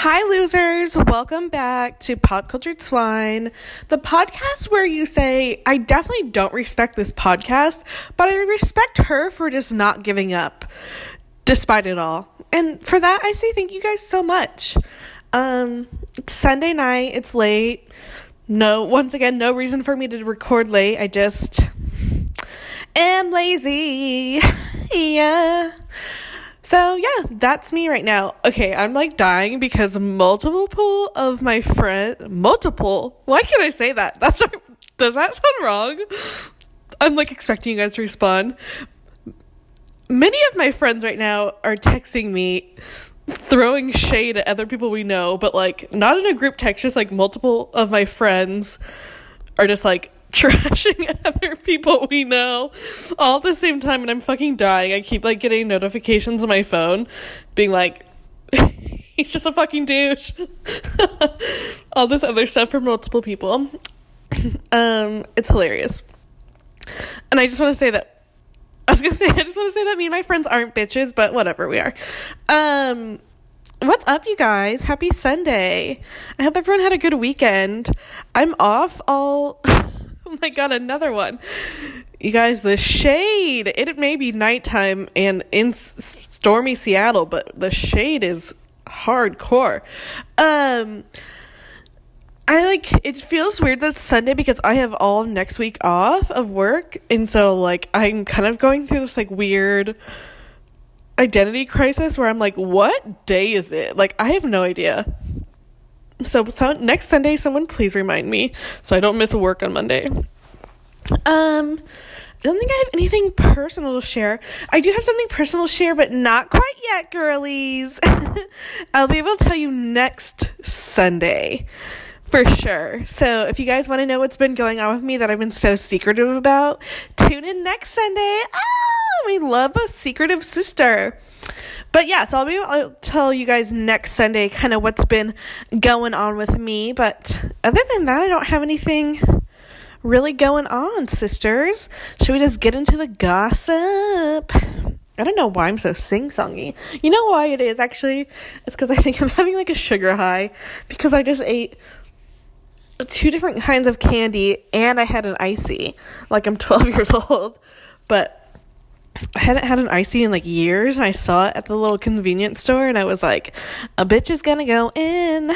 Hi, losers. Welcome back to Pop Cultured Swine, the podcast where you say, I definitely don't respect this podcast, but I respect her for just not giving up despite it all. And for that, I say thank you guys so much. Um, it's Sunday night, it's late. No, once again, no reason for me to record late. I just am lazy. yeah. So yeah, that's me right now. Okay, I'm like dying because multiple of my friends, multiple. Why can't I say that? That's does that sound wrong? I'm like expecting you guys to respond. Many of my friends right now are texting me, throwing shade at other people we know, but like not in a group text. Just like multiple of my friends are just like trashing other people we know all at the same time and I'm fucking dying. I keep like getting notifications on my phone being like he's just a fucking douche. all this other stuff from multiple people. um it's hilarious. And I just want to say that I was going to say I just want to say that me and my friends aren't bitches, but whatever, we are. Um What's up, you guys? Happy Sunday. I hope everyone had a good weekend. I'm off all Oh my god, another one. You guys, the shade. It may be nighttime and in stormy Seattle, but the shade is hardcore. Um I like it feels weird that Sunday because I have all next week off of work and so like I'm kind of going through this like weird identity crisis where I'm like what day is it? Like I have no idea. So, so next Sunday, someone please remind me so I don't miss work on Monday. Um, I don't think I have anything personal to share. I do have something personal to share, but not quite yet, girlies. I'll be able to tell you next Sunday for sure. So if you guys want to know what's been going on with me that I've been so secretive about, tune in next Sunday. Ah, we love a secretive sister. But yeah, so I'll be I'll tell you guys next Sunday kind of what's been going on with me. But other than that, I don't have anything really going on, sisters. Should we just get into the gossip? I don't know why I'm so sing songy. You know why it is actually? It's because I think I'm having like a sugar high because I just ate two different kinds of candy and I had an icy. Like I'm 12 years old, but I hadn't had an icy in like years and I saw it at the little convenience store and I was like, a bitch is gonna go in.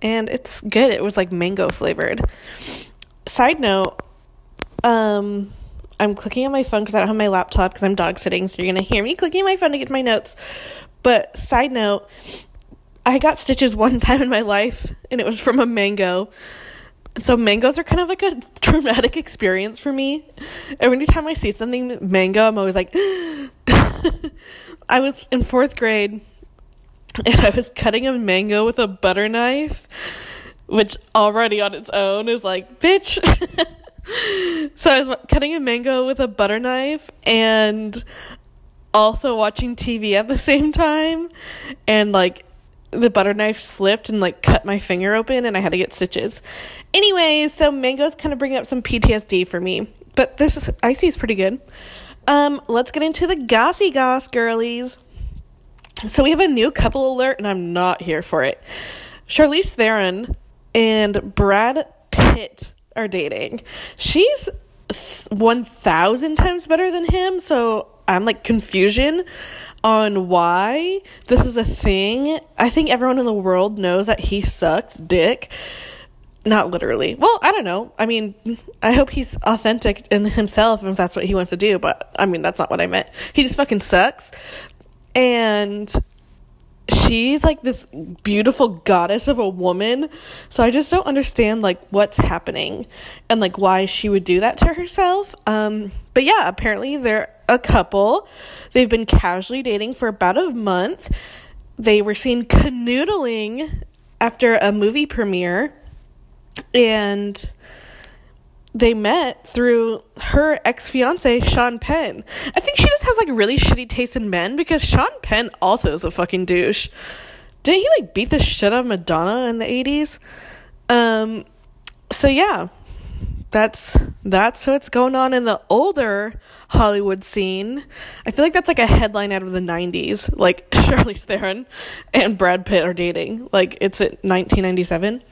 And it's good. It was like mango flavored. Side note, um, I'm clicking on my phone because I don't have my laptop because I'm dog sitting, so you're gonna hear me clicking my phone to get my notes. But side note, I got stitches one time in my life and it was from a mango so mangoes are kind of like a traumatic experience for me. Every time I see something mango, I'm always like, I was in fourth grade and I was cutting a mango with a butter knife, which already on its own is like, bitch. so I was cutting a mango with a butter knife and also watching TV at the same time. And like, the butter knife slipped and like cut my finger open and I had to get stitches. Anyways, so mangoes kind of bring up some PTSD for me. But this is icy is pretty good. Um, let's get into the gossy goss girlies. So we have a new couple alert and I'm not here for it. Charlize Theron and Brad Pitt are dating. She's 1000 times better than him, so I'm like confusion on why this is a thing. I think everyone in the world knows that he sucks dick. Not literally. Well, I don't know. I mean, I hope he's authentic in himself if that's what he wants to do, but I mean, that's not what I meant. He just fucking sucks. And she's like this beautiful goddess of a woman. So I just don't understand like what's happening and like why she would do that to herself. Um but yeah, apparently they're a couple. They've been casually dating for about a month. They were seen canoodling after a movie premiere and they met through her ex fiance Sean Penn. I think she just has like really shitty taste in men because Sean Penn also is a fucking douche. Didn't he like beat the shit out of Madonna in the eighties? Um, so yeah, that's that's what's going on in the older Hollywood scene. I feel like that's like a headline out of the 90s. Like Charlize Theron and Brad Pitt are dating. Like it's at 1997.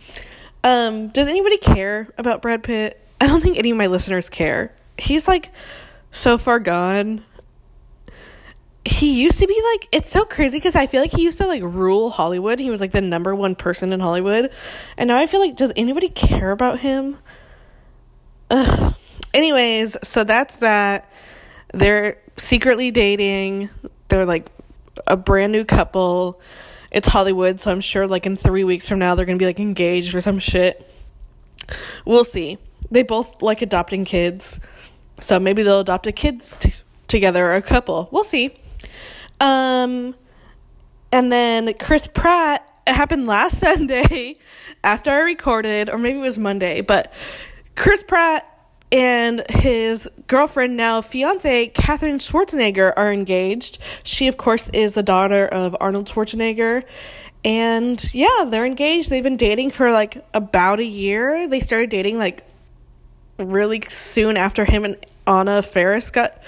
Um, does anybody care about Brad Pitt? I don't think any of my listeners care. He's like so far gone. He used to be like it's so crazy because I feel like he used to like rule Hollywood. He was like the number one person in Hollywood. And now I feel like does anybody care about him? Ugh. Anyways, so that's that. They're secretly dating. They're like a brand new couple. It's Hollywood, so I'm sure like in three weeks from now they're gonna be like engaged or some shit. We'll see. They both like adopting kids, so maybe they'll adopt a kids t- together or a couple. We'll see. Um, and then Chris Pratt. It happened last Sunday after I recorded, or maybe it was Monday, but Chris Pratt and his girlfriend, now fiance, Katherine Schwarzenegger, are engaged. She, of course, is the daughter of Arnold Schwarzenegger. And yeah, they're engaged. They've been dating for like about a year. They started dating like really soon after him and Anna Faris got.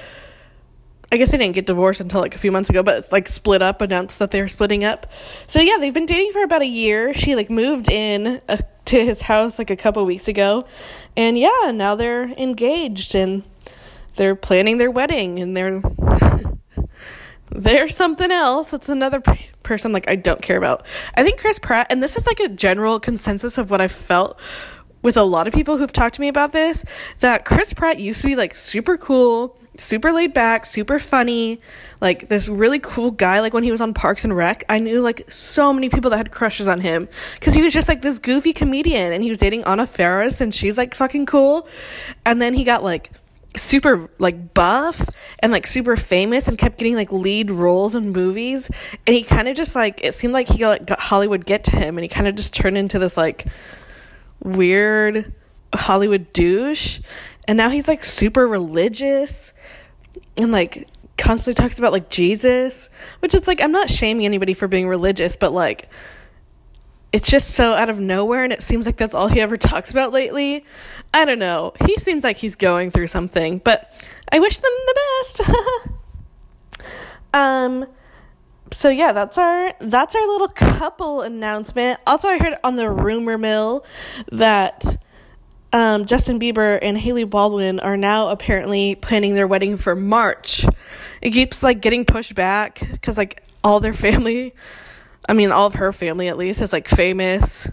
I guess they didn't get divorced until like a few months ago, but like split up, announced that they were splitting up. So yeah, they've been dating for about a year. She like moved in uh, to his house like a couple weeks ago, and yeah, now they're engaged and they're planning their wedding and they're they're something else. It's another p- person like I don't care about. I think Chris Pratt, and this is like a general consensus of what I felt with a lot of people who've talked to me about this, that Chris Pratt used to be like super cool, super laid back, super funny, like this really cool guy. Like when he was on Parks and Rec, I knew like so many people that had crushes on him because he was just like this goofy comedian and he was dating Anna Faris and she's like fucking cool. And then he got like super like buff and like super famous and kept getting like lead roles in movies and he kind of just like it seemed like he got, got Hollywood get to him and he kind of just turned into this like weird Hollywood douche and now he's like super religious and like constantly talks about like Jesus, which is like I'm not shaming anybody for being religious, but like it's just so out of nowhere and it seems like that's all he ever talks about lately. I don't know. He seems like he's going through something, but I wish them the best. um so yeah, that's our that's our little couple announcement. Also, I heard on the rumor mill that um, Justin Bieber and Hailey Baldwin are now apparently planning their wedding for March. It keeps like getting pushed back because like all their family, I mean all of her family at least, is like famous,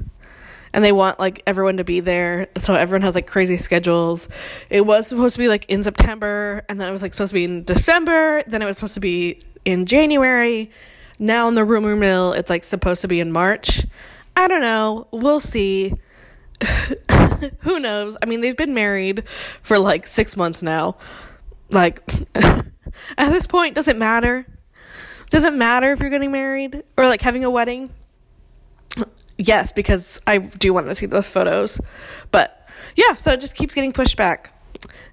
and they want like everyone to be there. So everyone has like crazy schedules. It was supposed to be like in September, and then it was like supposed to be in December. Then it was supposed to be in January. Now in the rumor mill, it's like supposed to be in March. I don't know. We'll see. who knows? I mean, they've been married for like six months now. Like, at this point, does it matter? Does it matter if you're getting married or like having a wedding? Yes, because I do want to see those photos. But yeah, so it just keeps getting pushed back.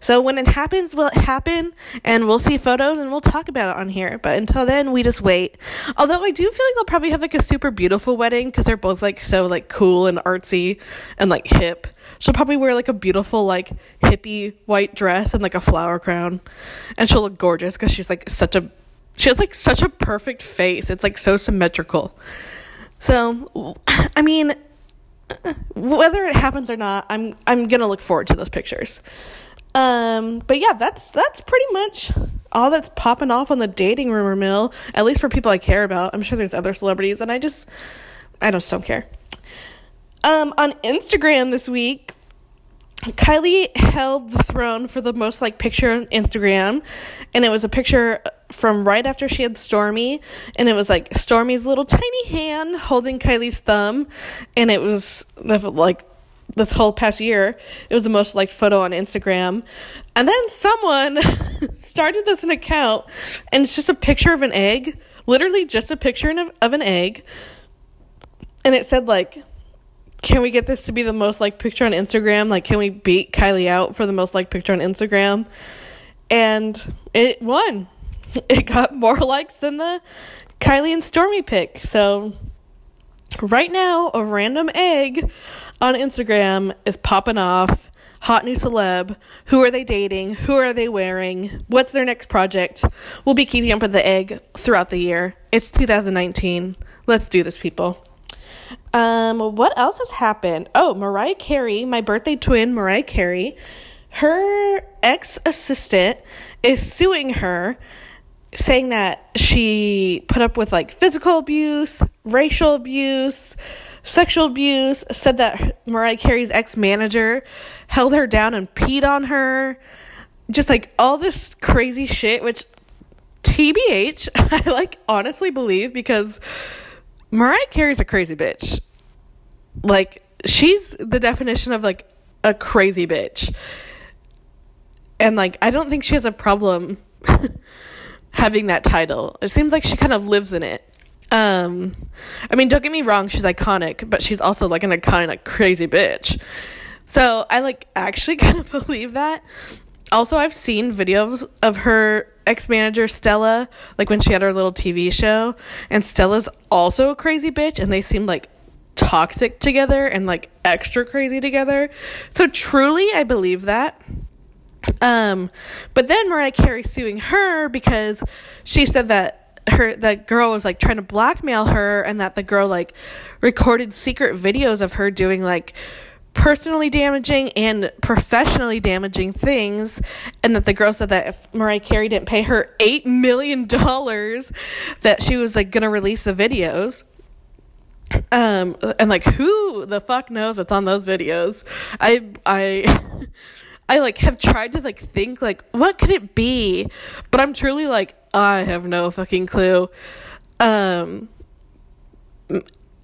So when it happens, will it happen? And we'll see photos and we'll talk about it on here. But until then, we just wait. Although I do feel like they'll probably have like a super beautiful wedding because they're both like so like cool and artsy and like hip. She'll probably wear like a beautiful like hippie white dress and like a flower crown, and she'll look gorgeous because she's like such a she has like such a perfect face. It's like so symmetrical. So, I mean, whether it happens or not, I'm I'm gonna look forward to those pictures. Um, but yeah, that's that's pretty much all that's popping off on the dating rumor mill. At least for people I care about. I'm sure there's other celebrities, and I just I just don't care. Um, on Instagram this week, Kylie held the throne for the most like picture on Instagram, and it was a picture from right after she had Stormi, and it was like Stormi's little tiny hand holding Kylie's thumb, and it was like this whole past year. It was the most liked photo on Instagram. And then someone started this an account and it's just a picture of an egg, literally just a picture of, of an egg. And it said like can we get this to be the most liked picture on Instagram? Like can we beat Kylie out for the most liked picture on Instagram? And it won. It got more likes than the Kylie and Stormi pick. So right now, a random egg on Instagram is popping off. hot new celeb. Who are they dating? Who are they wearing? What's their next project? We'll be keeping up with the egg throughout the year. It's 2019. Let's do this, people. Um, what else has happened? Oh, Mariah Carey, my birthday twin, Mariah Carey, her ex assistant is suing her, saying that she put up with like physical abuse, racial abuse, sexual abuse, said that Mariah Carey's ex manager held her down and peed on her. Just like all this crazy shit, which TBH, I like honestly believe because Mariah Carey's a crazy bitch. Like, she's the definition of like a crazy bitch. And like, I don't think she has a problem having that title. It seems like she kind of lives in it. Um, I mean, don't get me wrong, she's iconic, but she's also like an iconic crazy bitch. So I like actually kind of believe that. Also, I've seen videos of her ex manager Stella, like when she had her little TV show, and Stella's also a crazy bitch, and they seem like toxic together and like extra crazy together. So truly, I believe that. Um, but then Mariah Carey suing her because she said that her that girl was like trying to blackmail her and that the girl like recorded secret videos of her doing like personally damaging and professionally damaging things. And that the girl said that if Mariah Carey didn't pay her 8 million dollars that she was like going to release the videos. Um and like who the fuck knows what's on those videos? I i i like have tried to like think like what could it be? But i'm truly like I have no fucking clue. Um,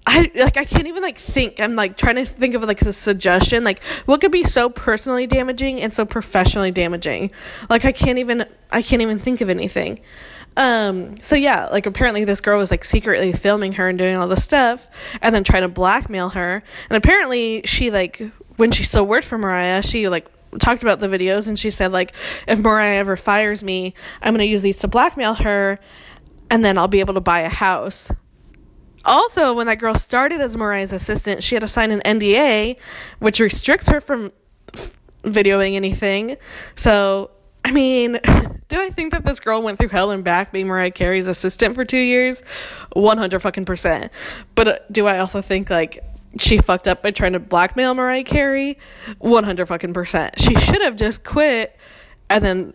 I like I can't even like think. I'm like trying to think of like a suggestion. Like what could be so personally damaging and so professionally damaging? Like I can't even I can't even think of anything. Um so yeah, like apparently this girl was like secretly filming her and doing all this stuff and then trying to blackmail her. And apparently she like when she still worked for Mariah, she like talked about the videos and she said like if Mariah ever fires me, I'm going to use these to blackmail her and then I'll be able to buy a house. Also, when that girl started as Mariah's assistant, she had to sign an NDA which restricts her from f- videoing anything. So, I mean, do I think that this girl went through hell and back being Mariah Carey's assistant for 2 years? 100 fucking percent. But uh, do I also think like she fucked up by trying to blackmail Mariah Carey. 100 fucking percent. She should have just quit and then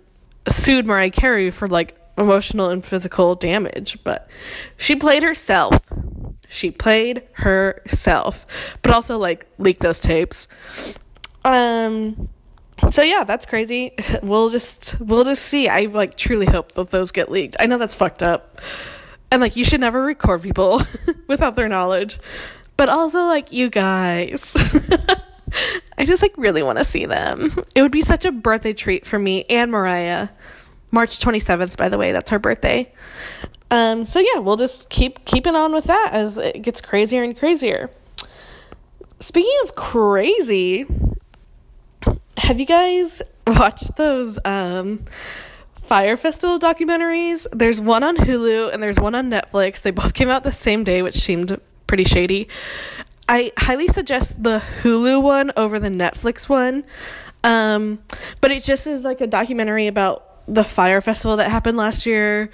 sued Mariah Carey for like emotional and physical damage. But she played herself. She played herself. But also like leaked those tapes. Um so yeah, that's crazy. We'll just we'll just see. I like truly hope that those get leaked. I know that's fucked up. And like you should never record people without their knowledge but also like you guys. I just like really want to see them. It would be such a birthday treat for me and Mariah. March 27th, by the way, that's her birthday. Um, so yeah, we'll just keep keeping on with that as it gets crazier and crazier. Speaking of crazy, have you guys watched those um Fyre Festival documentaries? There's one on Hulu and there's one on Netflix. They both came out the same day, which seemed pretty shady. I highly suggest the Hulu one over the Netflix one. Um, but it just is like a documentary about the Fyre Festival that happened last year,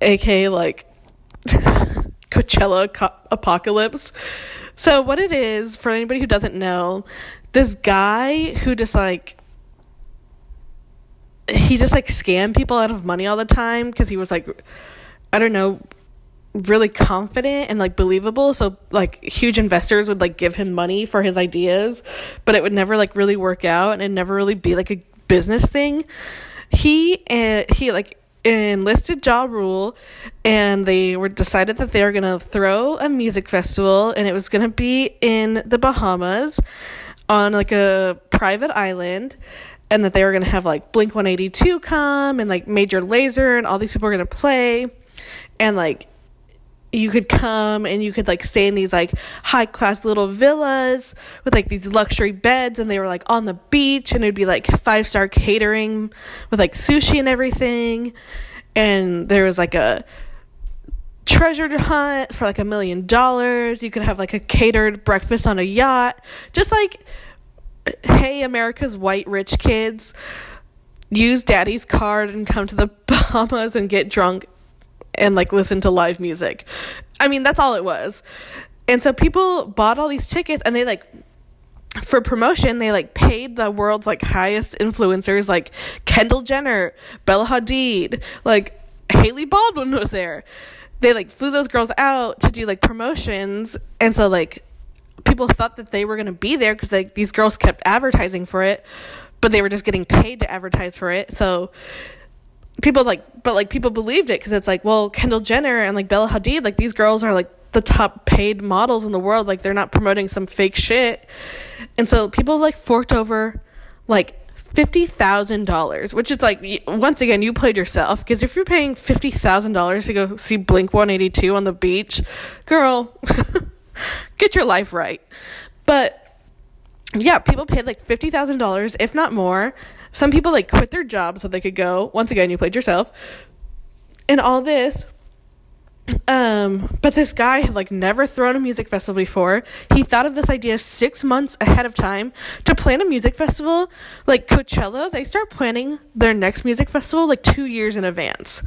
aka like Coachella co- apocalypse. So what it is for anybody who doesn't know, this guy who just like he just like scammed people out of money all the time because he was like I don't know really confident and like believable. So like huge investors would like give him money for his ideas but it would never like really work out and it never really be like a business thing. He and uh, he like enlisted Ja Rule and they were decided that they were gonna throw a music festival and it was gonna be in the Bahamas on like a private island and that they were gonna have like Blink 182 come and like Major Lazer and all these people were gonna play. And like you could come and you could like stay in these like high class little villas with like these luxury beds and they were like on the beach and it'd be like five star catering with like sushi and everything. And there was like a treasure hunt for like a million dollars. You could have like a catered breakfast on a yacht. Just like hey, America's white rich kids, use daddy's card and come to the Bahamas and get drunk and like listen to live music. I mean, that's all it was. And so people bought all these tickets and they like for promotion they like paid the world's like highest influencers like Kendall Jenner, Bella Hadid, like Hailey Baldwin was there. They like flew those girls out to do like promotions and so like people thought that they were going to be there cuz like these girls kept advertising for it, but they were just getting paid to advertise for it. So people like but like people believed it cuz it's like, well, Kendall Jenner and like Bella Hadid, like these girls are like the top paid models in the world. Like they're not promoting some fake shit. And so people like forked over like fifty thousand dollars, which is like once again you played yourself because if you're paying fifty thousand dollars to go see Blink One Eighty Two on the beach, girl, get your life right. But yeah, people paid like fifty thousand dollars, if not more. Some people like quit their job so they could go. Once again, you played yourself. And all this um, but this guy had like never thrown a music festival before. He thought of this idea six months ahead of time to plan a music festival. Like Coachella, they start planning their next music festival like two years in advance.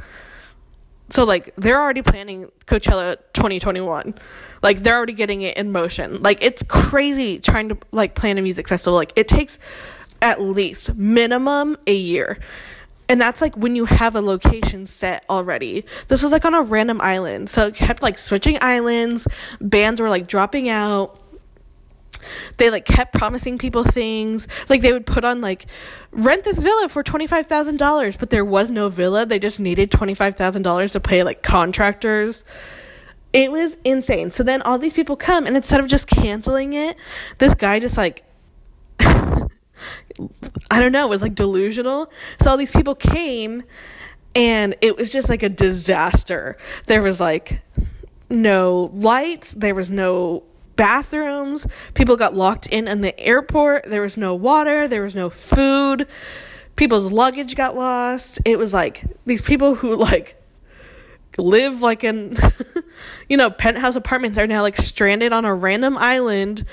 So like they're already planning Coachella 2021. Like they're already getting it in motion. Like it's crazy trying to like plan a music festival. Like it takes at least minimum a year. And that's like when you have a location set already. This was like on a random island. So it kept like switching islands. Bands were like dropping out. They like kept promising people things. Like they would put on like rent this villa for $25,000, but there was no villa. They just needed $25,000 to pay like contractors. It was insane. So then all these people come and instead of just canceling it, this guy just like I don't know, it was like delusional. So all these people came and it was just like a disaster. There was like no lights, there was no bathrooms. People got locked in in the airport. There was no water, there was no food. People's luggage got lost. It was like these people who like live like in you know penthouse apartments are now like stranded on a random island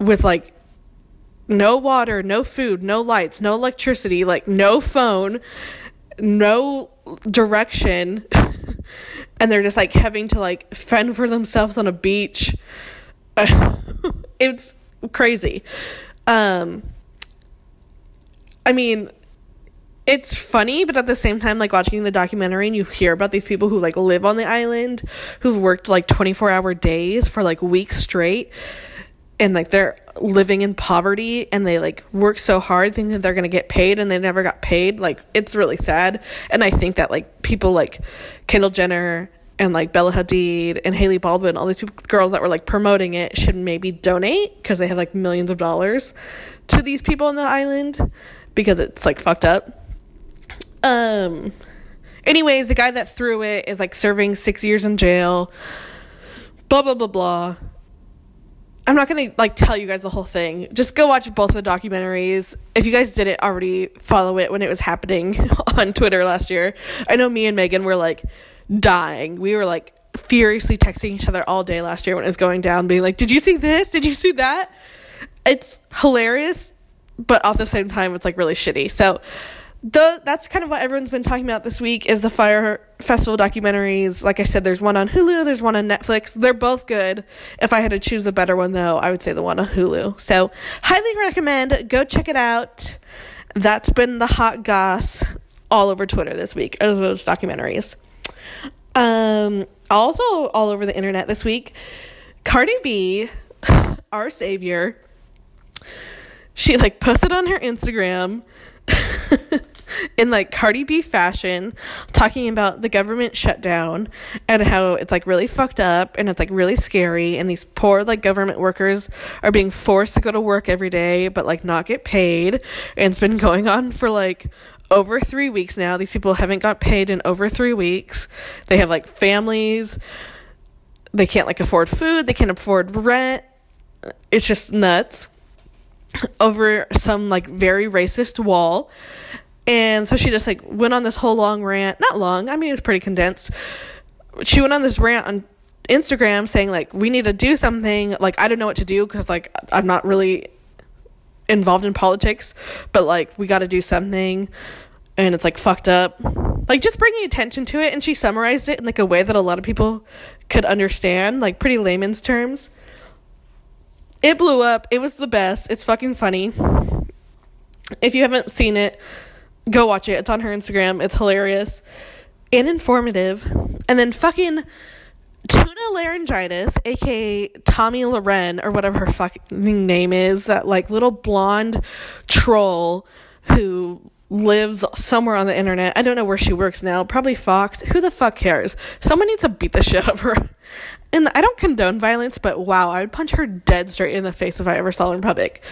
with like no water, no food, no lights, no electricity, like no phone, no direction. and they're just like having to like fend for themselves on a beach. it's crazy. Um I mean, it's funny, but at the same time, like watching the documentary and you hear about these people who like live on the island, who've worked like 24 hour days for like weeks straight and like they're living in poverty and they like work so hard thinking that they're going to get paid and they never got paid like it's really sad. And i think that like people like kendall jenner and like bella hadid and Hailey baldwin all these people, girls that were like promoting it should maybe donate because they have like millions of dollars to these people on the island because it's like fucked up. Um anyways the guy that threw it is like serving six years in jail blah blah blah blah I'm not gonna like tell you guys the whole thing. Just go watch both of the documentaries. If you guys didn't already follow it when it was happening on Twitter last year, I know me and Megan were like dying. We were like furiously texting each other all day last year when it was going down, being like, "Did you see this? Did you see that?" It's hilarious, but at the same time, it's like really shitty. So the that's kind of what everyone's been talking about this week is the Fyre Festival documentaries. Like I said, there's one on Hulu, there's one on Netflix. They're both good. If I had to choose a better one though, I would say the one on Hulu. So highly recommend. Go check it out. That's been the hot goss all over Twitter this week. As those documentaries. Um, also all over the internet this week, Cardi B, our savior, she like posted on her Instagram in like Cardi B fashion, talking about the government shutdown and how it's like really fucked up and it's like really scary and these poor like government workers are being forced to go to work every day but like not get paid and it's been going on for like over 3 weeks now. These people haven't got paid in over 3 weeks. They have like families. They can't like afford food, they can't afford rent. It's just nuts over some like very racist wall. And so she just like went on this whole long rant. Not long, I mean, it was pretty condensed. She went on this rant on Instagram saying, like, we need to do something. Like, I don't know what to do because, like, I'm not really involved in politics, but like we got to do something and it's like fucked up. Like just bringing attention to it and she summarized it in like a way that a lot of people could understand, like pretty layman's terms. It blew up. It was the best. It's fucking funny. If you haven't seen it, go watch it. It's on her Instagram. It's hilarious and informative. And then fucking Tuna Laryngitis, aka Tomi Lahren or whatever her fucking name is, that like little blonde troll who lives somewhere on the internet. I don't know where she works now. Probably Fox. Who the fuck cares? Someone needs to beat the shit out of her. And I don't condone violence, but wow, I would punch her dead straight in the face if I ever saw her in public.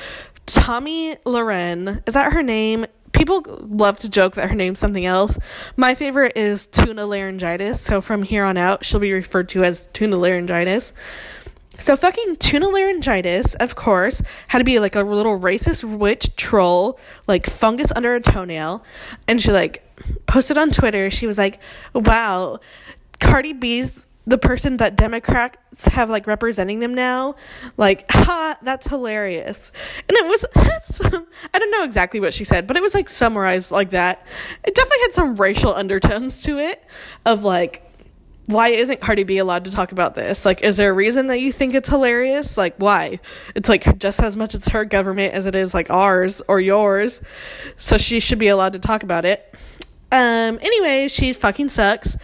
Tomi Lahren, is that her name? People love to joke that her name's something else. My favorite is tuna laryngitis, so from here on out, she'll be referred to as tuna laryngitis. So fucking tuna laryngitis, of course, had to be like a little racist witch troll, like fungus under a toenail, and she like posted on Twitter. She was like, "Wow, Cardi B's the person that Democrats have like representing them now, like, ha, that's hilarious. And it was, I don't know exactly what she said, but it was like summarized like that. It definitely had some racial undertones to it of like, why isn't Cardi B allowed to talk about this? Like, is there a reason that you think it's hilarious? Like, why? It's like just as much as her government as it is like ours or yours. So she should be allowed to talk about it. Um, anyway, she fucking sucks.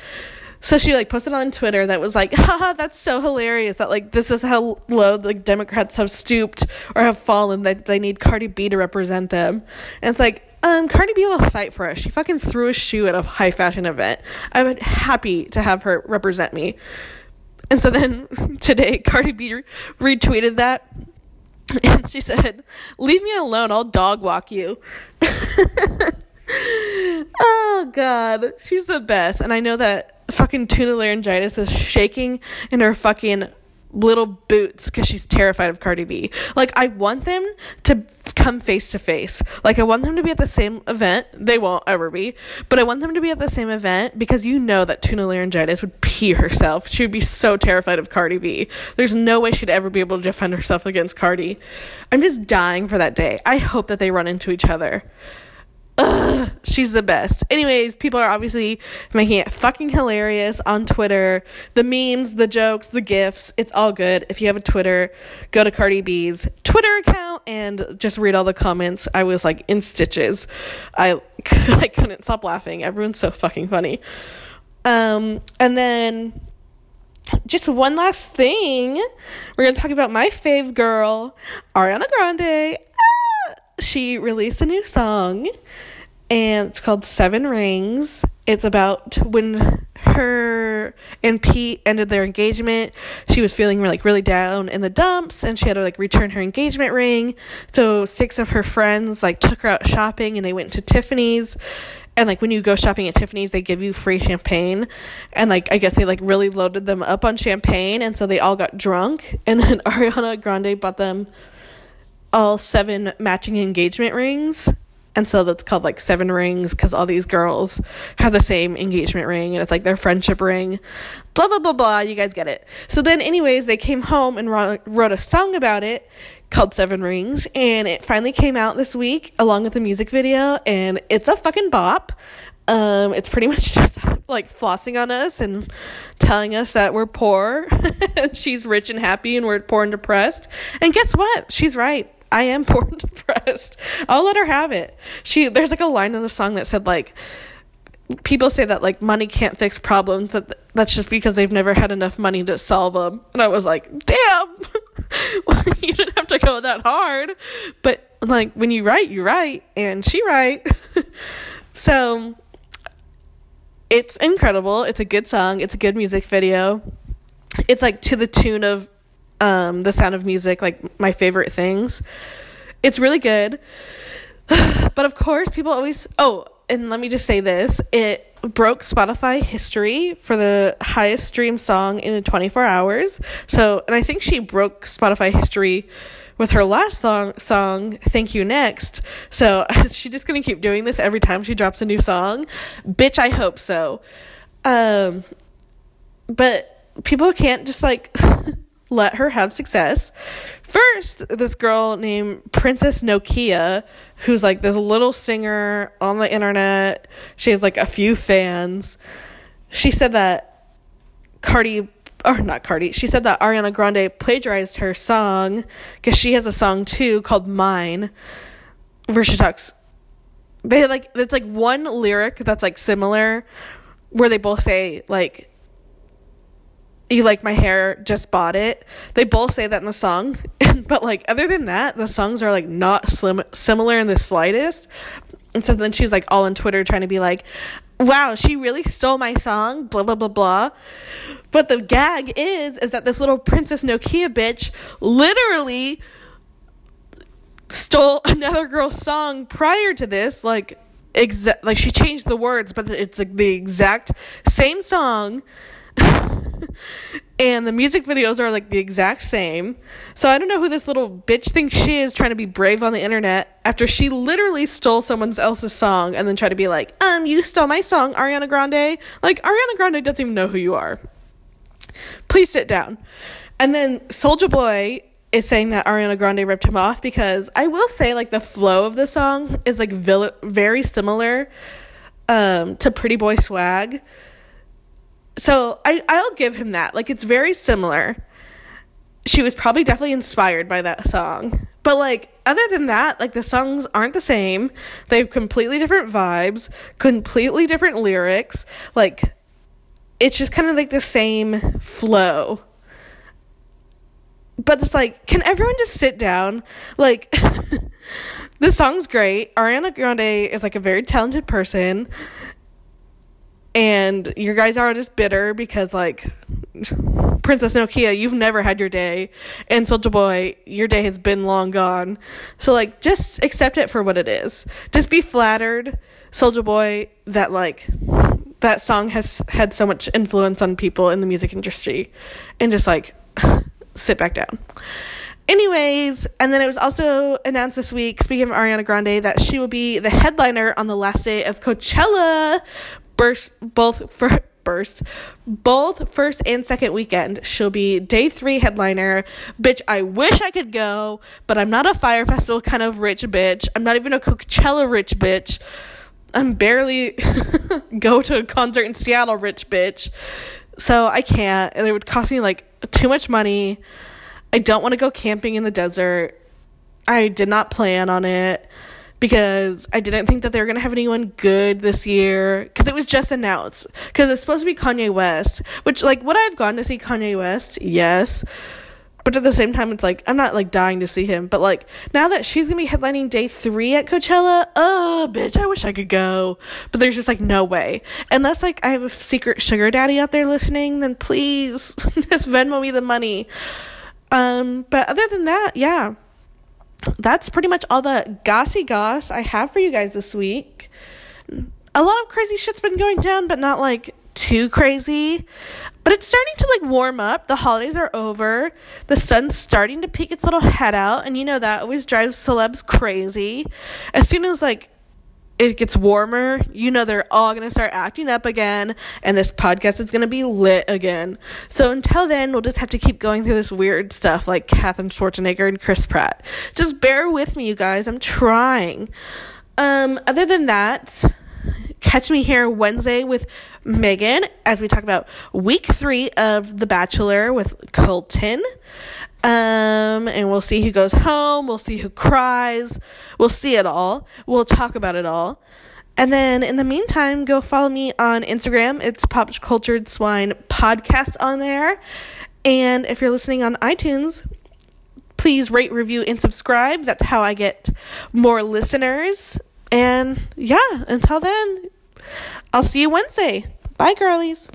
So she like posted on Twitter that was like, haha, that's so hilarious that like this is how low the Democrats have stooped or have fallen that they need Cardi B to represent them. And it's like, um, Cardi B will fight for us. She fucking threw a shoe at a high fashion event. I'm happy to have her represent me. And so then today, Cardi B re- retweeted that. And she said, Leave me alone, I'll dog walk you. oh, God. She's the best. And I know that fucking tuna laryngitis is shaking in her fucking little boots because she's terrified of Cardi B. Like, I want them to come face to face. Like, I want them to be at the same event. They won't ever be, but I want them to be at the same event because you know that tuna laryngitis would pee herself. She would be so terrified of Cardi B. There's no way she'd ever be able to defend herself against Cardi. I'm just dying for that day. I hope that they run into each other. Ugh, she's the best. Anyways, people are obviously making it fucking hilarious on Twitter. The memes, the jokes, the gifs, it's all good. If you have a Twitter, go to Cardi B's Twitter account and just read all the comments. I was like in stitches. I I couldn't stop laughing. Everyone's so fucking funny. Um, and then just one last thing. We're going to talk about my fave girl, Ariana Grande. Ah, she released a new song and it's called Seven Rings. It's about when her and Pete ended their engagement. She was feeling like really down in the dumps and she had to like return her engagement ring. So six of her friends like took her out shopping and they went to Tiffany's. And like when you go shopping at Tiffany's, they give you free champagne. And like I guess they like really loaded them up on champagne and so they all got drunk. And then Ariana Grande bought them all seven matching engagement rings and so that's called like seven rings because all these girls have the same engagement ring and it's like their friendship ring. Blah blah blah blah. You guys get it. So then anyways they came home and wrote a song about it called seven rings and it finally came out this week along with the music video and it's a fucking bop. Um, it's pretty much just like flossing on us and telling us that we're poor. She's rich and happy and we're poor and depressed. And guess what? She's right I am poor and depressed. I'll let her have it. She there's like a line in the song that said like people say that like money can't fix problems that that's just because they've never had enough money to solve them and i was like damn! You didn't have to go that hard. But like when you write you write and she write. So it's incredible. It's a good song. It's a good music video. It's like to the tune of um, The Sound of Music, like my favorite things. It's really good. but of course, people always. Oh, and let me just say this it broke Spotify history for the highest stream song in 24 hours. So, and I think she broke Spotify history with her last song, song Thank You Next. So, is she just going to keep doing this every time she drops a new song? Bitch, I hope so. Um, but people can't just like let her have success. First, this girl named Princess Nokia, who's like this little singer on the internet, she has like a few fans. She said that Cardi or not Cardi, she said that Ariana Grande plagiarized her song because she has a song too called Mine, where she talks. They like it's like one lyric that's like similar, where they both say like you like my hair just bought it. They both say that in the song but like other than that the songs are like not slim- similar in the slightest. And so then she's like all on twitter trying to be like wow she really stole my song blah blah blah blah. But the gag is is that this little princess nokia bitch literally stole another girl's song prior to this like exact like she changed the words but it's like the exact same song and the music videos are like the exact same. So I don't know who this little bitch thinks she is trying to be brave on the internet after she literally stole someone else's song and then try to be like, um, you stole my song, Ariana Grande. Like Ariana Grande doesn't even know who you are. Please sit down. And then Soulja Boy is saying that Ariana Grande ripped him off because I will say like the flow of the song is like very similar um, to Pretty Boy Swag so I I'll give him that. Like it's very similar. She was probably definitely inspired by that song. But like other than that, like the songs aren't the same. They have completely different vibes, completely different lyrics. Like it's just kind of like the same flow. But it's like, can everyone just sit down? Like the song's great. Ariana Grande is like a very talented person and your guys are just bitter because like Princess Nokia, you've never had your day, and Soulja Boy, your day has been long gone. So like, just accept it for what it is. Just be flattered, Soulja Boy, that like that song has had so much influence on people in the music industry, and just like sit back down. Anyways, and then it was also announced this week, speaking of Ariana Grande, that she will be the headliner on the last day of Coachella, burst both for burst both first and second weekend she'll be day three headliner. Bitch i wish i could go but i'm not a Fyre Festival kind of rich bitch. I'm not even a coachella rich bitch. I'm barely go to a concert in seattle rich bitch. So i can't. And it would cost me like too much money. I don't want to go camping in the desert. I did not plan on it because I didn't think that they were to have anyone good this year because it was just announced. Because it's supposed to be Kanye West, which, like, would I have gone to see Kanye West? Yes. But at the same time, it's like, I'm not like dying to see him. But like, now that she's gonna be headlining day three at Coachella, oh, bitch, I wish I could go. But there's just like no way. Unless like I have a secret sugar daddy out there listening, then please just Venmo me the money. Um, but other than that, yeah that's pretty much all the gossy goss I have for you guys this week. A lot of crazy shit's been going down, but not like too crazy. But it's starting to like warm up. The holidays are over. The sun's starting to peek its little head out, and you know that always drives celebs crazy. As soon as like it gets warmer, you know they're all going to start acting up again, and this podcast is going to be lit again. So until then, we'll just have to keep going through this weird stuff like Katherine Schwarzenegger and Chris Pratt. Just bear with me, you guys. I'm trying. Um, other than that, catch me here Wednesday with Megan as we talk about week three of The Bachelor with Colton. Um, and we'll see who goes home. We'll see who cries. We'll see it all. We'll talk about it all. And then in the meantime, go follow me on Instagram. It's Pop Cultured Swine Podcast on there. And if you're listening on iTunes, please rate, review, and subscribe. That's how I get more listeners. And yeah, until then, I'll see you Wednesday. Bye, girlies.